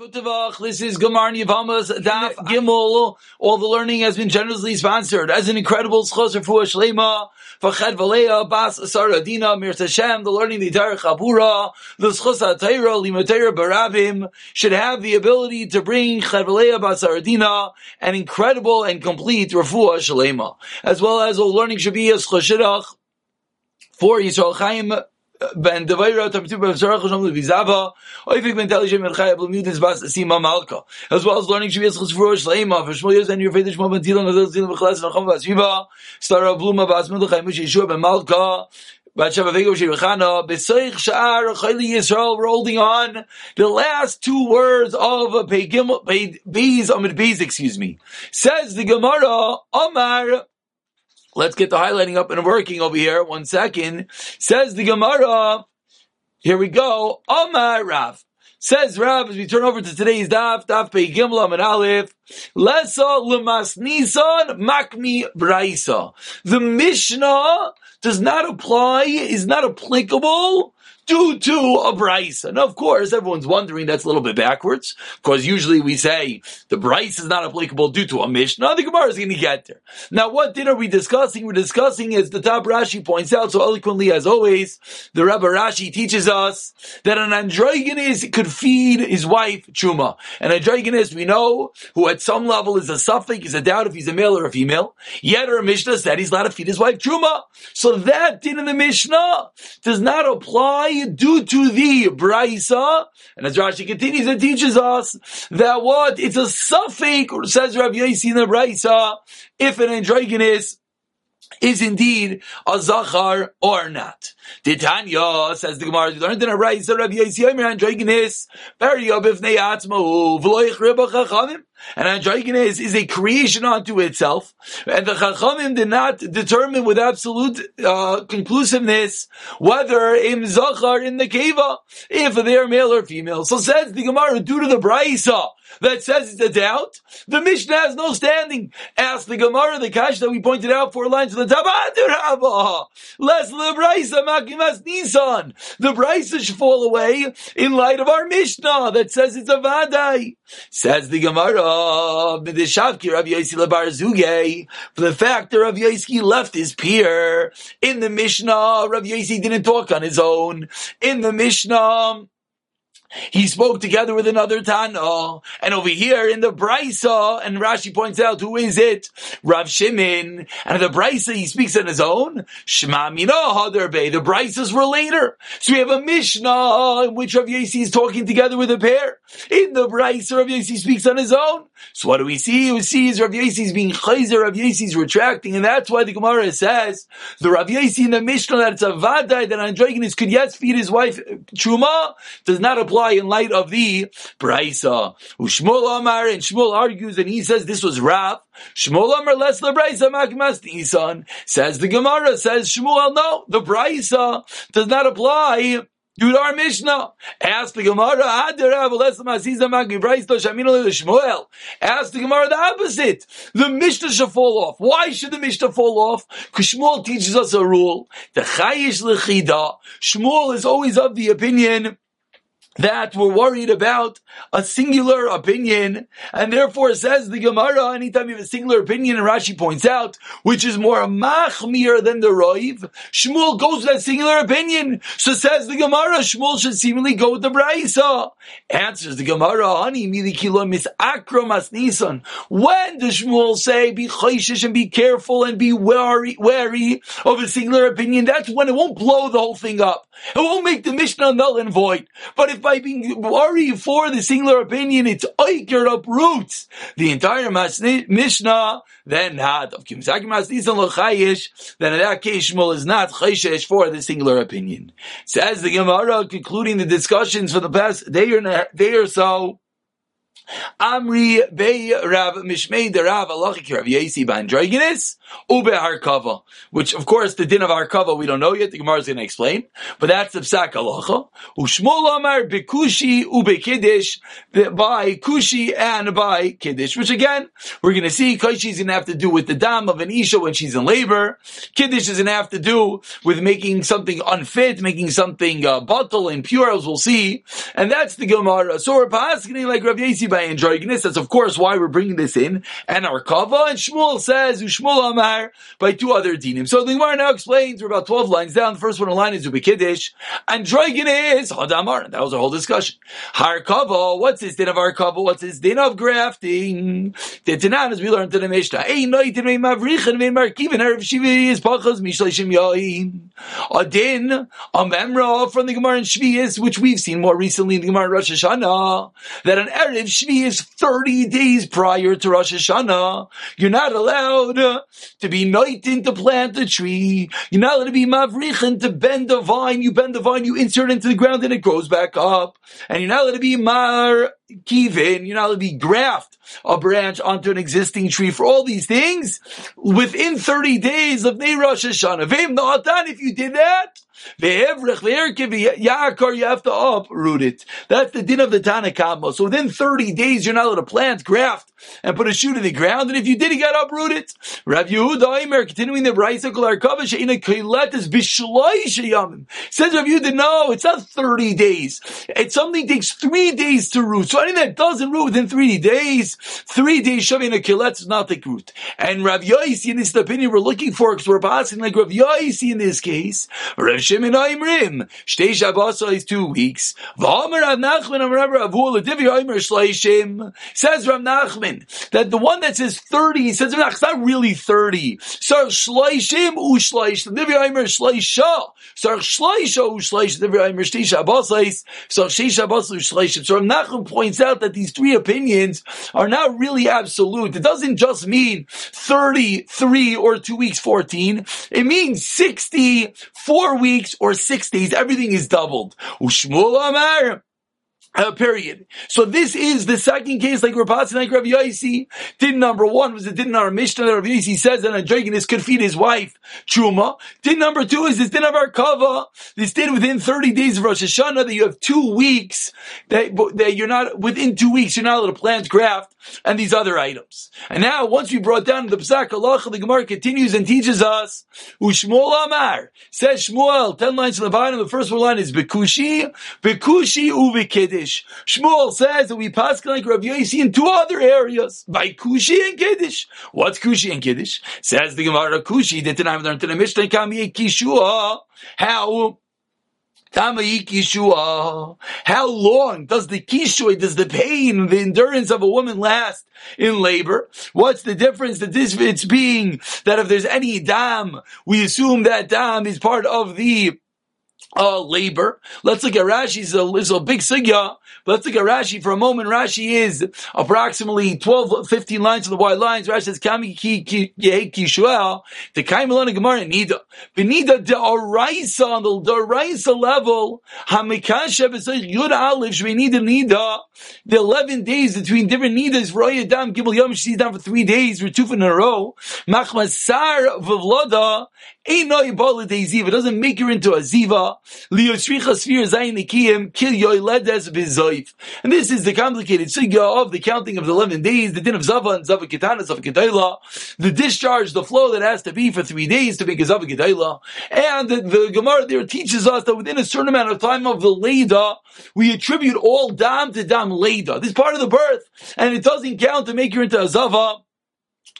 This is Gemar Yavamas Daf Gimel. All the learning has been generously sponsored as an incredible schos for Shlema for Ched Valea Bas Saradina Mir Hashem. The learning the entire Chabura, the schos Atayra Limatayra Barabim should have the ability to bring Ched Valea Bas Saradina an incredible and complete refuah Shlema, as well as all learning should be a schos for Yisrael Chaim ben devaira tamtu ben zarach shom vizava oifik ben teli shem elchay bas sima malka as well as learning shvias chus for shleima for shmol years and your faith shmol ben tilan adel tilan b'chlas nachom v'asviva star bluma bas mil chay mish yeshua ben malka Yisrael, holding on the last two words of Beis, Amid Beis, excuse me. Says the Gemara, Omar, Let's get the highlighting up and working over here. One second. Says the Gemara. Here we go. Omar Rav. Says Rav, as we turn over to today's daf, daf pei gimla and aleph, lesa lemas nisan makmi braisa. The Mishnah does not apply, is not applicable due to a Bryce. And of course, everyone's wondering that's a little bit backwards, because usually we say the Bryce is not applicable due to a Mishnah. The Gemara is going to get there. Now, what din are we discussing? We're discussing, as the top Rashi points out so eloquently as always, the Rebbe Rashi teaches us that an androgynous could feed his wife Truma. An androgynous, we know, who at some level is a suffix, is a doubt if he's a male or a female. Yet our Mishnah said he's allowed to feed his wife Truma. So that din in the Mishnah does not apply due to the Braisa, and as Rashi continues and teaches us that what? It's a suffix, says Rabbi Yossi in the Braisa, if an androgynous is indeed a zachar or not. Titania says the Gemara, we learned in a so Rabbi Yossi Omer androgynous, very obifnei atzmahu, v'lo yichriba chachamim. And androgynous is a creation unto itself, and the chachamim did not determine with absolute uh, conclusiveness whether im zachar in the keva, if they are male or female. So says the Gemara, due to the brayso that says it's a doubt, the Mishnah has no standing. Ask the Gemara, the Kash that we pointed out four lines to the top, less the brayso makimas nisan. The brayso should fall away in light of our Mishnah that says it's a vadai. Says the Gemara, For the fact that Rav Yossi left his peer in the Mishnah, Rav Yossi didn't talk on his own. In the Mishnah, he spoke together with another Tana, and over here in the Brisa, and Rashi points out who is it? Rav Shimon, and the Brisa he speaks on his own. Shema Mina Hadarbe. The Brisas were later, so we have a Mishnah in which Rav Yossi is talking together with a pair. In the Brisa, Rav Yossi speaks on his own. So what do we see? We see is Rav Yossi is being chayzer, Rav Yossi is retracting, and that's why the Gemara says the Rav Yossi in the Mishnah that it's a vadai that Androgenes could yes feed his wife Truma does not apply apply in light of the Braisa. Ushmol Amar, and Shmuel argues, and he says this was Rav. Shmuel Amar less the Braisa makmas Nisan. Says the Gemara, says Shmuel, no, the Braisa does not apply to our Mishnah, ask the Gemara, Ask the Gemara the opposite. The Mishnah should fall off. Why should the Mishnah fall off? Because Shmuel teaches us a rule. The Chayish Lechida. Shmuel is always of the opinion that we're worried about a singular opinion, and therefore says the Gemara, anytime you have a singular opinion, and Rashi points out, which is more machmir than the Roiv, Shmuel goes with that singular opinion. So says the Gemara, Shmuel should seemingly go with the Braisa. Answers the Gemara, honey, nisan. When does Shmuel say, be chayshish and be careful and be wary, wary of a singular opinion? That's when it won't blow the whole thing up. It won't make the Mishnah null and void. But if by being worried for the singular opinion, it's oiker uproots the entire Mishnah, then not of Kim Then in that case, Shmuel is not chayshesh for the singular opinion. Says the Gemara, concluding the discussions for the past day or, day or so, Amri Bey Rav Mishmei the Rav Alachik Rav Yesi Bandrogenis Ube Harkava, which of course the din of Harkava we don't know yet. The Gemara is going to explain, but that's the Psak Alacha. Ushmol Amar Bekushi Ube Kiddush by Kushi and by Kiddush, which again we're going to see. Kushi is going to have to do with the dam of an isha when she's in labor. Kiddush is going to have to do with making something unfit, making something uh, bottle impure, as we'll see, and that's the Gemara. So we're like Rav Yesi by androgynous. That's of course why we're bringing this in. And our kava and Shmuel says Ushmuel Amar by two other dinim. So the Gemara now explains. We're about twelve lines down. The first one in line is Ubikiddish. Androgynous Hadamar. That was our whole discussion. Har kava. What's his din of our kava? What's his din of grafting? The Tanan as we learned in the Mishnah. Is. A din a memra from the Gemara in Shvius, which we've seen more recently in the Gemara in Rosh Hashanah, that an erev shvi is 30 days prior to Rosh Hashanah. You're not allowed to be noitin to plant a tree. You're not allowed to be mavrichin to bend the vine. You bend the vine, you insert it into the ground and it grows back up. And you're not allowed to be mar kivin, you're not allowed to be graft a branch onto an existing tree. For all these things, within 30 days of Nei Rosh Hashanah. If you did that, you have to uproot it. That's the din of the Tanakama. So within 30 days, you're not allowed to plant, graft, and put a shoot in the ground. And if you did, he got uprooted. Rav Yehuda Aimer, continuing the Braisa Kol Arkava, She'ina Kailet is Bishlai. Says Rav Yehuda, no, it's not 30 days. It something takes three days to root. So anything that doesn't root within three days, three days Shavin a Kilet does not take root. And Rav Yaisi, in this opinion we're looking for, because we're passing like Rav Yaisi in this case, Rav Shimon Aimrim. Shtei Shabbos is two weeks. V'omer Rav Nachman Amar Rav Hula Divi Aimer Shleishim. Says Rav Nachman that the one that says 30, he says it's not really 30. So Shleishim u Shleish. Divi Aimer Shleisha. So Shleisha u Shleish. Divi Aimer Shtei Shabbos So Shtei Shabbos u Shleishim. So Nachman points out that these three opinions are not really absolute. It doesn't just mean 33 or 2 weeks 14. It means 60, 4 weeks or six days, everything is doubled. Ushmul Amar. Uh, period. So this is the second case, like passing like Rav Yaisi. Din number one was the din in our Mishnah that Rav Yaisi says that a dragoness could feed his wife truma. Din number two is this din of our kava. This din within 30 days of Rosh Hashanah that you have two weeks that, that you're not, within two weeks, you're not allowed to plant graft and these other items. And now, once we brought down the Psak Allah, the Gemara continues and teaches us, Ushmuel Amar, says Shmuel, 10 lines from the bottom, the first one line is Bekushi, Bekushi Uvikiddish. Shmuel says that we pass like Rav Yossi in two other areas, by Kushi and Kiddish. What's Kushi and Kiddish? Says the Gemara, Kushi, the Tanam learned to the Mishnah, Kishua. How how long does the kishui, does the pain, the endurance of a woman last in labor? What's the difference that this, it's being that if there's any dam, we assume that dam is part of the uh, labor. Let's look at Rashi's a, a big sigya. Let's look at Rashi for a moment. Rashi is approximately 12, 15 lines of the wide lines. Rashi says, Kami ki ki ki shuel, the Kaimelana Gemara Nida. Benida de Araisa on the Araisa level, Hamikasha B'Sayich Yud Aleph Shvenida Nida, the 11 days between different Nidas, Roy Adam, Gimel Yom, she's down for three days, two in a row. Machmasar Vavloda, Ain't no Ebola de Ziva, doesn't make her into a Ziva. And this is the complicated sugya of the counting of the 11 days, the din of Zava and Zava Kitana, Zava Kedayla, the discharge, the flow that has to be for three days to make a Zava Kedayla. And the, Gemara there teaches us that within a certain amount of time of the Leda, we attribute all Dam to Dam Leda. This part of the birth, and it doesn't count to make her into a Zava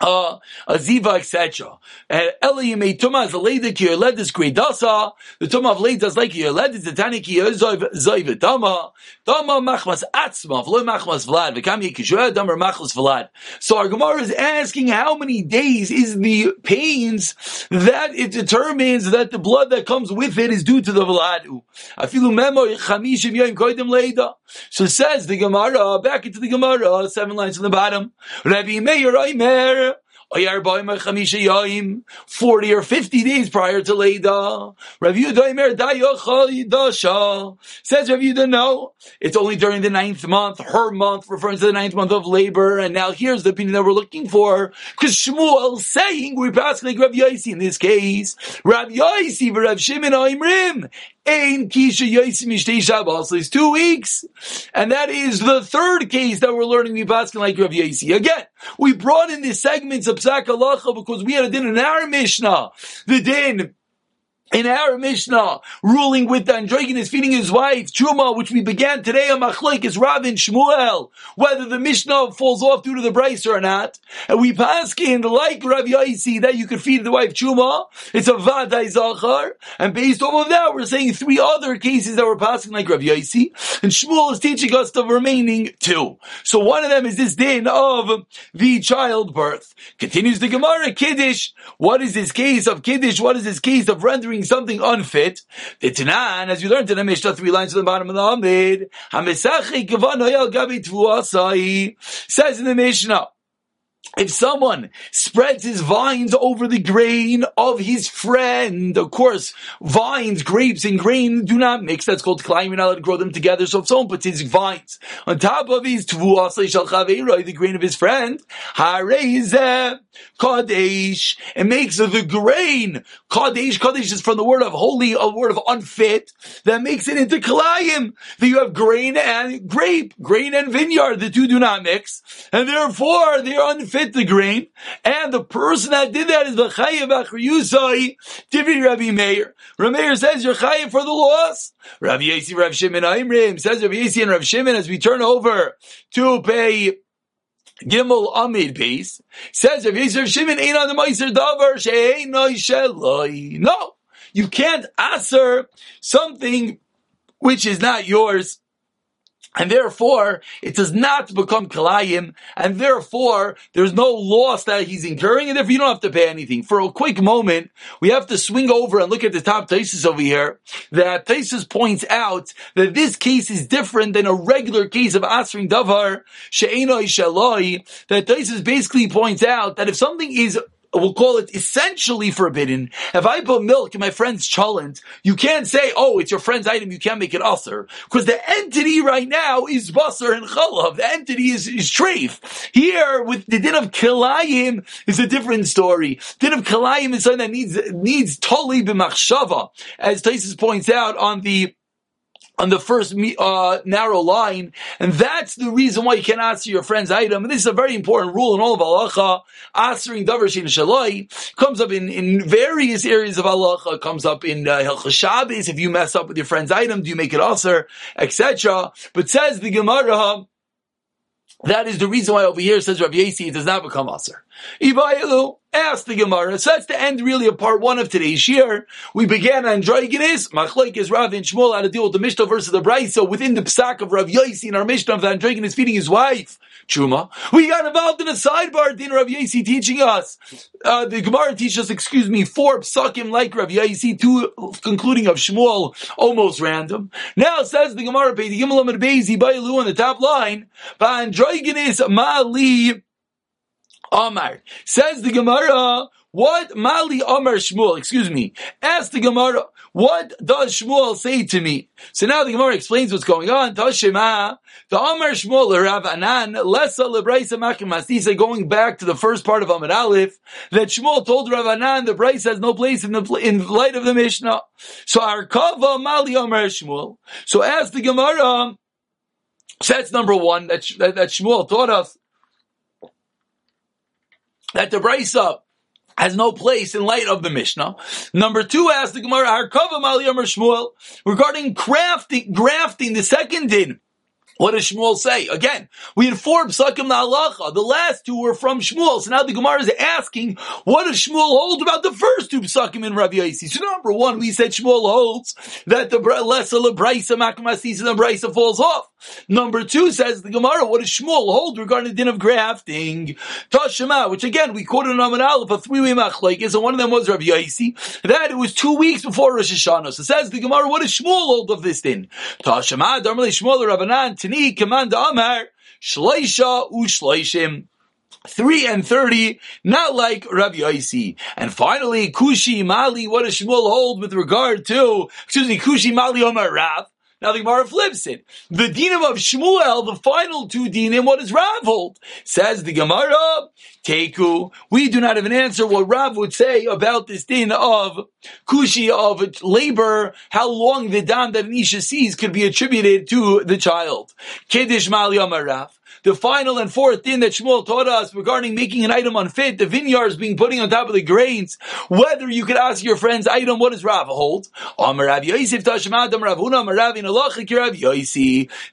uh, a ziva, etc. Eli may tuma as a lady ki yoled is dasa. The tuma of lady is like yoled is the tani ki yozoiv zoiv dama. Dama machmas atzma v'lo machmas vlad. V'kam yikishua dama machmas vlad. So our Gemara is asking how many days is the pains that it determines that the blood that comes with it is due to the vlad. Afilu memo chamishim yoim koidim leida. So says the Gemara, back into the Gemara, seven lines on the bottom. Rabbi Meir Oimer, 40 or 50 days prior to Leida. Rav says Rav Yehuda, no, it's only during the ninth month, her month, referring to the ninth month of labor. And now here's the opinion that we're looking for, because Shmuel saying we're passing like Rav Yaisi in this case. Rav Yaisi, Rav Shimon Aimrim, Ein Kisha Yaisi Mishtei Shabbos. It's two weeks. And that is the third case that we're learning we passing like Rav Yaisi. Again, we brought in these segments of Psak Halacha because we had a din in our Mishnah. The din in our Mishnah, ruling with the androgynous feeding his wife, Truma, which we began today on Machloik, is Ravin Shmuel, whether the Mishnah falls off due to the Bryce or not. And we pass in like Rav Yaisi that you could feed the wife Truma. It's a Vadai Zachar. And based off of that, we're saying three other cases that were passing like Rav Yaisi. And Shmuel is teaching us the remaining two. So one of them is this din of the childbirth. Continues the Gemara, Kiddush. What is this case of Kiddush? What is this case of rendering something unfit, the Tanan, as you learned in the Mishnah, three lines at the bottom of the Amid, says in the Mishnah, if someone spreads his vines over the grain of his friend, of course, vines, grapes, and grain do not mix. That's called climb. You're not allowed to grow them together. So if someone puts his vines on top of his haveira the grain of his friend, kadesh, it makes the grain kadesh. Kadesh is from the word of holy, a word of unfit that makes it into kalayim. That you have grain and grape, grain and vineyard. The two do not mix, and therefore they are unfit fit the grain, and the person that did that is B'chayev Achriyusai, Divi Rabbi Meir. Rabbi Meir says you're chayev for the loss. Rabbi Yasi, Rabbi Shimon Aimrim says Rabbi Yasi and Rabbi Shimon as we turn over to pay Gimel Amid base says Rabbi Yasi, Rabbi Shimon ain't on the Meiser Davar she'ein sheloi. No, you can't answer something which is not yours and therefore, it does not become kalayim, and therefore, there's no loss that he's incurring, and therefore you don't have to pay anything. For a quick moment, we have to swing over and look at the top thesis over here, that thesis points out that this case is different than a regular case of asring davar, she'enoi shaloi, that thesis basically points out that if something is we'll call it essentially forbidden. If I put milk in my friend's cholent, you can't say, oh, it's your friend's item, you can't make it usher. Because the entity right now is basar and chalav. The entity is, is treif. Here, with the din of kilayim, is a different story. Din of kilayim is something that needs, needs totally b'machshava. As Taisus points out on the on the first uh, narrow line, and that's the reason why you can't answer your friend's item. And this is a very important rule in all of halacha. Answering davar shaloi comes up in, in various areas of halacha. Comes up in uh, Shabbos. If you mess up with your friend's item, do you make it aser, etc. But says the Gemara. That is the reason why over here says Rav Yasi it does not become aser. Ivayilu, ask the Gemara. So that's the end really of part one of today's year. We began on Androgenes, Machlaik Rav and Shmuel how to deal with the Mishnah versus the. So within the psak of Rav Yaisi in our Mishnah of the Androgenes feeding his wife, Truma, we got involved in a sidebar, Din Rav Yaisi teaching us. Uh, the Gemara teaches us, excuse me, four psakim like Rav Yaisi, two concluding of Shmuel, almost random. Now says the Gemara, the Gimel Amid Bezi, on the top line, Androgenes Mali, Amar. Says the Gemara, what Mali Amar Shmuel, excuse me, ask the Gemara, what does Shmuel say to me? So now the Gemara explains what's going on. Tashima, the Amar Shmuel, Rav Anan, Lesa Lebraisa Machim going back to the first part of Amar Aleph, that Shmuel told Rav Anan the Braisa has no place in the in light of the Mishnah. So Arkava Mali Amar Shmuel. So as the Gemara, so that's number one that, that, that Shmuel taught us that the Brisa has no place in light of the Mishnah. Number two, asks the Gemara, Harkava Mali Shmuel, regarding crafting, grafting the second din. What does Shmuel say? Again, we had four psakim halacha. The last two were from Shmuel. So now the Gemara is asking, what does Shmuel hold about the first two psakim in Rabbi Yossi? So number one, we said Shmuel holds that the lesser lebraisa makamasis and the brisa falls off. Number two says the Gemara, what does Shmuel hold regarding the din of grafting? Tashema, which again, we quoted in Amar Aleph, a three-way machlaikis, and one of them was Rabbi Yossi, that it was two weeks before Rosh Hashanah. So says the Gemara, what does Shmuel hold of this din? Tashema, Darmali Shmuel Rabbanan, Tani, Command Amar, Shleisha Ushleishim. 3 and 30, not like Rav Yosi. And finally, Kushi Mali, what does Shmuel hold with regard to, excuse me, Kushi Mali Omar Rav? Now the Gemara flips it. The dinim of Shmuel, the final two dinim, what does Rav hold? Says the Gemara, Teku. We do not have an answer what Rav would say about this din of kushi of labor, how long the dam that an Isha sees could be attributed to the child. Kiddush Mali Rav the final and fourth thing that Shmuel taught us regarding making an item unfit, the vineyards being putting on top of the grains, whether you could ask your friend's item, what does Rav hold?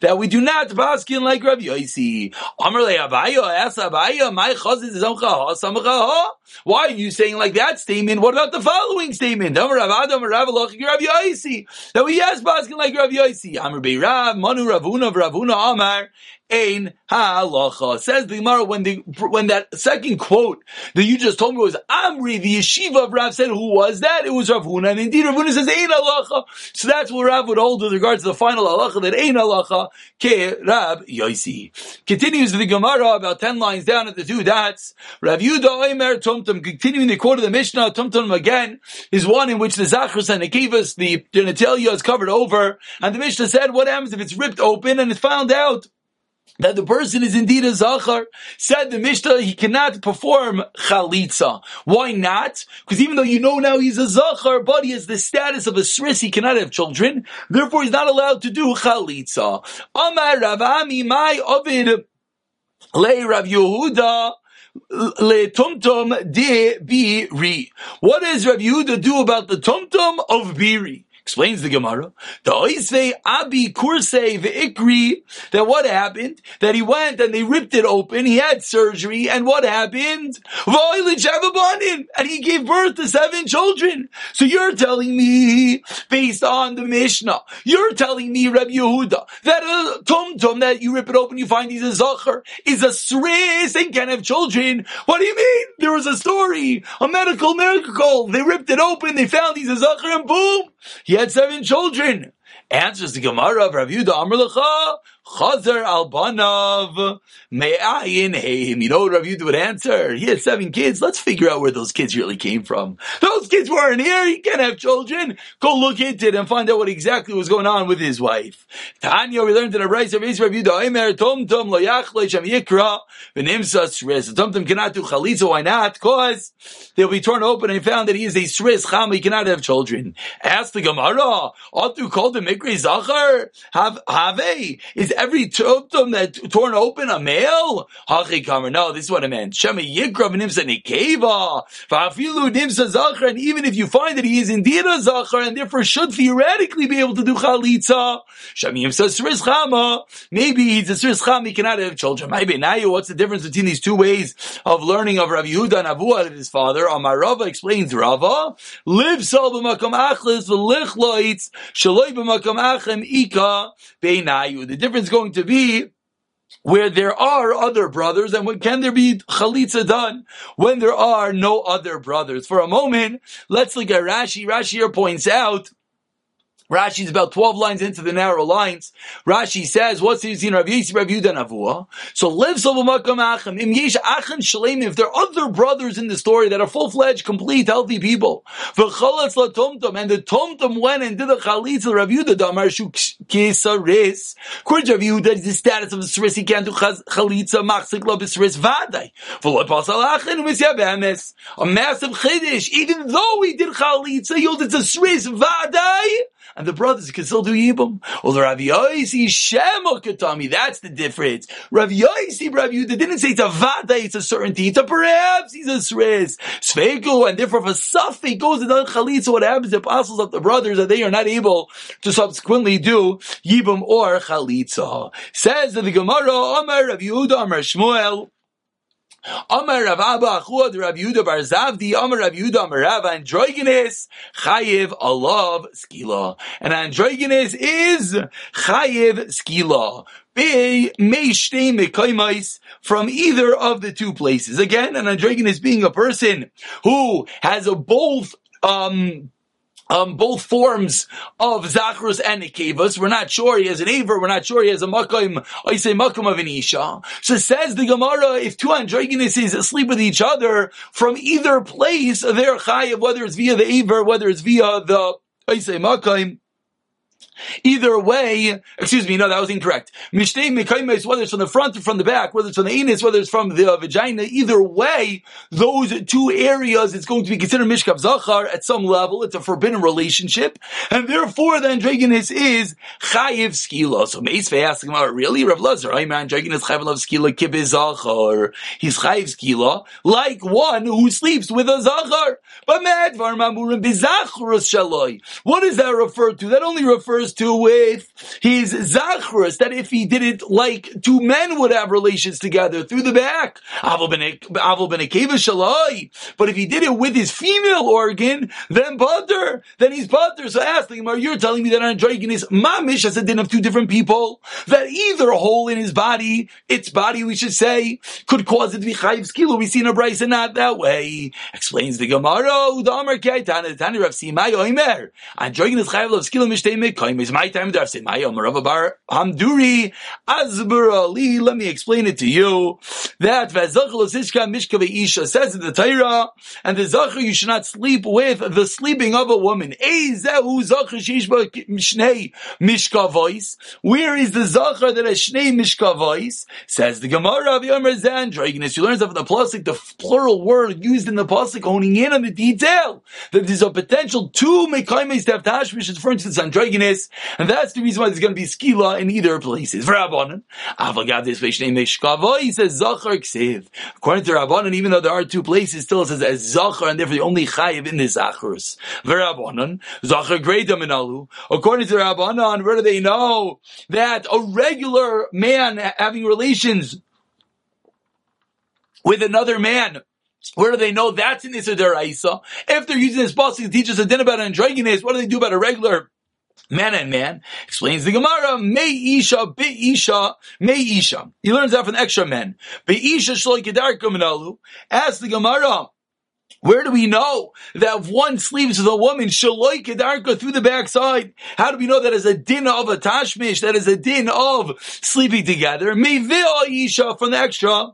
That we do not baskin like Rav Yosi. Why are you saying like that statement? What about the following statement? That we yes baskin like Rav Yosi. Amr Rav, Manu Ravuna, Ravuna Amar, Ein halacha. Says the Gemara when the when that second quote that you just told me was Amri, the yeshiva of Rav said, who was that? It was Rav Huna. And indeed Rav Huna says Ein halacha. So that's what Rav would hold with regards to the final halacha that Ein halacha ke Rab Yosi. Continues the Gemara about ten lines down at the two dots. Rav Yuda Omer Tumtum. Continuing the quote of the Mishnah Tumtum again is one in which the Zachris and the Kivas, the genitalia is covered over, and the Mishnah said, what happens if it's ripped open and it's found out? That the person is indeed a zachar. Said the Mishnah, he cannot perform chalitza. Why not? Because even though you know now he's a zachar, but he has the status of a sris, he cannot have children. Therefore, he's not allowed to do chalitza. Amar Ravami, my ovid le Rav Yehuda. Le tumtum de biri. What does Rav Yehuda do about the tumtum of biri? Explains the Gemara. The Oisve Abi Kursei Ikri that what happened? That he went and they ripped it open, he had surgery, and what happened? And he gave birth to seven children. So you're telling me, based on the Mishnah, you're telling me, Rabbi Yehuda, that a tum that you rip it open, you find he's a zachar, is a sris and can have children. What do you mean? There was a story, a medical miracle. They ripped it open, they found he's a zachar, and boom, he had seven children. Answers the Gemara of Rav Yudah Amr Chazer Albanav Me'ayin Heim. You know what Rav Yudah would answer? He had seven kids. Let's figure out where those kids really came from. Those kids weren't here. He can't have children. Go look into it and find out what exactly was going on with his wife. Tanya, we learned in a rice of Israel Rav Yudah Omer Tom Tom Lo Yachle Shem Yikra V'Nimsa Sris. The Tom Tom cannot do Chalitza. Why not? Because they'll be torn open and found that he is a Sris Cham. He cannot have children. Ask the Gemara. Atu called the Mikri Zachar. Have Have is every tumtum that torn open a male? Hachi kamer. No, this is what I meant. Shema yikra v'nimsa nikeva. V'afilu nimsa zachar. And even if you find that he is indeed a zachar and therefore should theoretically be able to do chalitza, Shema yimsa sris chama. Maybe he's a sris chama. He cannot have children. Maybe now what's the difference between these two ways of learning of Rav Yehuda and Avu out of his father? Amar Rava explains Rava. Live b'makam achlis v'lich loitz shaloi b'makam achem ika beinayu. The difference is going to be where there are other brothers, and when can there be chalitza done when there are no other brothers? For a moment, let's look at Rashi. Rashi here points out Rashi is about 12 lines into the narrow lines. Rashi says, what's the in Rav Yisi, Rav Yudan Avua? So live Solomakam Achim. Im Yesh Achin Shalem. If there are other brothers in the story that are full-fledged, complete, healthy people. V'cholatz la tomtom. And the tomtom went and did the chalitza Rav Yudan Damar Shu Kisaris. According to Rav Yudan, the status of the Sris, he can't do chalitza, machzik lo b'Sris vaday. V'lo pasal Achin u'misya be'emes. A massive chiddish. Even though he did chalitza, he it's a Sris vaday and the brothers can still do Yibum. Or the Rav Yosi Shema Katami, that's the difference. Rav Yosi, Rav Yudah didn't say it's a vada, it's a certainty, it's a perhaps he's a sriz. Sveiku, and therefore if a suffix goes to the chalitza, what happens to apostles of the brothers that they are not able to subsequently do Yibum or chalitza. Says that the Gemara, Omer Rav Yehuda, Omer Shmuel, Amar Rav Abba Achuad Rav Yehuda Bar Zavdi Amar Rav Yehuda Amar Rav Androgenes Chayiv Alav Skila and Androgenes is Chayiv Skila from either of the two places. Again, an androgynous being a person who has a both um, um, both forms of Zacharus and Nekevas. We're not sure he has an Aver. We're not sure he has a Makam, I say Makam of an Isha. So says the Gemara, if two androgynuses sleep with each other from either place, they're chayiv, whether it's via the Aver, whether it's via the, I say Makam, Either way, excuse me, no, that was incorrect. Mekaimes, whether it's from the front or from the back, whether it's from the anus, whether it's from the uh, vagina, either way, those two areas, it's going to be considered Mishkav Zachar at some level. It's a forbidden relationship. And therefore, the androgynous is Chayiv Skila. So Meisvei asking about really? Rav Lazar, I'm androgynous Chayiv of Skila Kibbez Zachar. He's Chayiv Skila, like one who sleeps with a Zachar. But Medvar Mamurim Bizachrus Shaloi. What does that refer to? That only refers refers to with his zachrus, that if he did it like two men would have relations together through the back, but if he did it with his female organ, then butter, then he's butter. So ask the Gemara, you're telling me that androgenes mamish as a din of two different people, that either hole in his body, its body we should say, could cause it to be chayiv skilo. We see in a brisa and not that way. Explains the Gemara, Udamar Kaitana, Tani Rav Simai Oimer. Androgenes chayiv of mishtei time is my time. Darf say my Rav Bar Hamduri Azbur Ali. Let me explain it to you. That Vazachal Sishka Mishka Isha says in the Torah, and the Zachar you should not sleep with the sleeping of a woman. Where is the Zachar that has Shnei Mishka voice? Says the Gemara of Yomer Zandroginus. You learn of the plastic, the plural word used in the plastic, honing in on the detail that there's a potential two Mekaimes to have Tashmish, for instance, androgynous and that's the reason why there's going to be skila in either places. He says Zachar. According to Rabbanan, even though there are two places, still it says as Zachar, and therefore the only chayiv in this Zacharus. For Rabbanan, Zachar Greater Minalu. According to Rabbanan, where do they know that a regular man having relations with another man where do they know that's an Issa Deraisa? If they're using this boss to teach us a din about an androgynous, what do they do about a regular man and man. Explains the Gemara, May Isha, Be Isha, May Isha. He learns that from extra men. Be Isha Shloi Kedarka Ask the Gemara, where do we know that if one sleeps with a woman, shaloi kedarka through the backside? How do we know that is a din of a tashmish? That is a din of sleeping together. Mevil isha from the extra.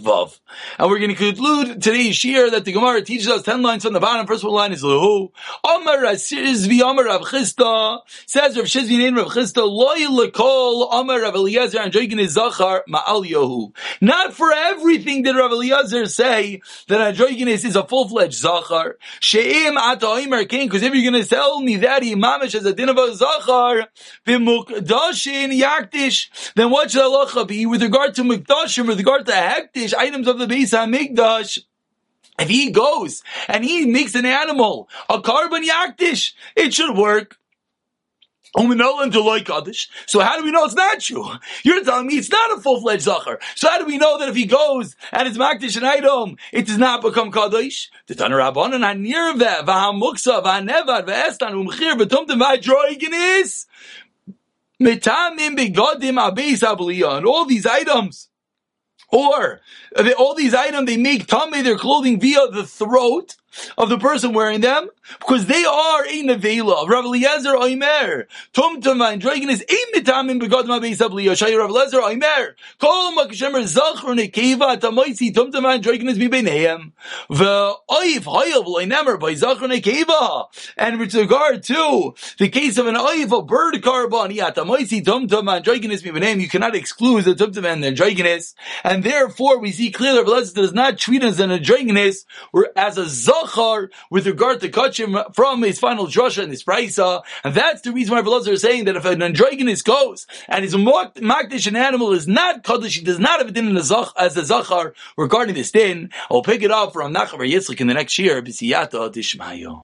Vav. And we're going to conclude today's shir that the Gemara teaches us 10 lines from the bottom. First one line is Lahu. Amar Shizvi Amar Rav Chisda. Says Rav Shizvi named Rav Chisda. Loi lekol Amar Rav Eliezer and Joigin Zachar Ma'al Yohu. Not for everything did Rav Eliezer say that Androgenes is a full-fledged Zachar. She'im ata Oimer King. Because if you're going to tell me that he is a din of a Zachar, b'mukdashin yaktish, then what should Allah be with regard to mukdashim, with regard to hektish? Items of the Beis Hamikdash. If he goes and he makes an animal a korban yakdish, it should work. So how do we know it's not true? You're telling me it's not a full-fledged zachar. So how do we know that if he goes and it's makdish an item, it does not become kaddish? The Tanur Rabbanan hanirve v'hamuksa v'hanevad v'estan umchir b'tumtim v'hadroigenis mitamim begodim abeis abliya and all these items or uh, all these items they make tummy their clothing via the throat of the person wearing them because they are a nevela. Rav Eliezer Oimer tumtum v'androgen is a mitamim begod ma beis abli Yoshay Rav Eliezer Oimer kol makashemer zachor nekeva tamoisi tumtum v'androgen is mibenehem v'oif hayav loinemer by zachor nekeva. And with regard to the case of an oif a bird korban yeah tamoisi tumtum v'androgen is mibenehem you cannot exclude the tumtum and the androgenes and therefore we see clearly that Rav Eliezer does not treat us as an androgenes or as a zach Zachar with regard to Kachim from his final drasha and his Praisa. And that's the reason why Velazar is saying that if an androgynous goes and his Makdish an animal is not Kaddish, he does not have a din in the zach, as a Zachar regarding this din, I'll pick it up from Nachar Yitzchak in the next year, Dishmayo.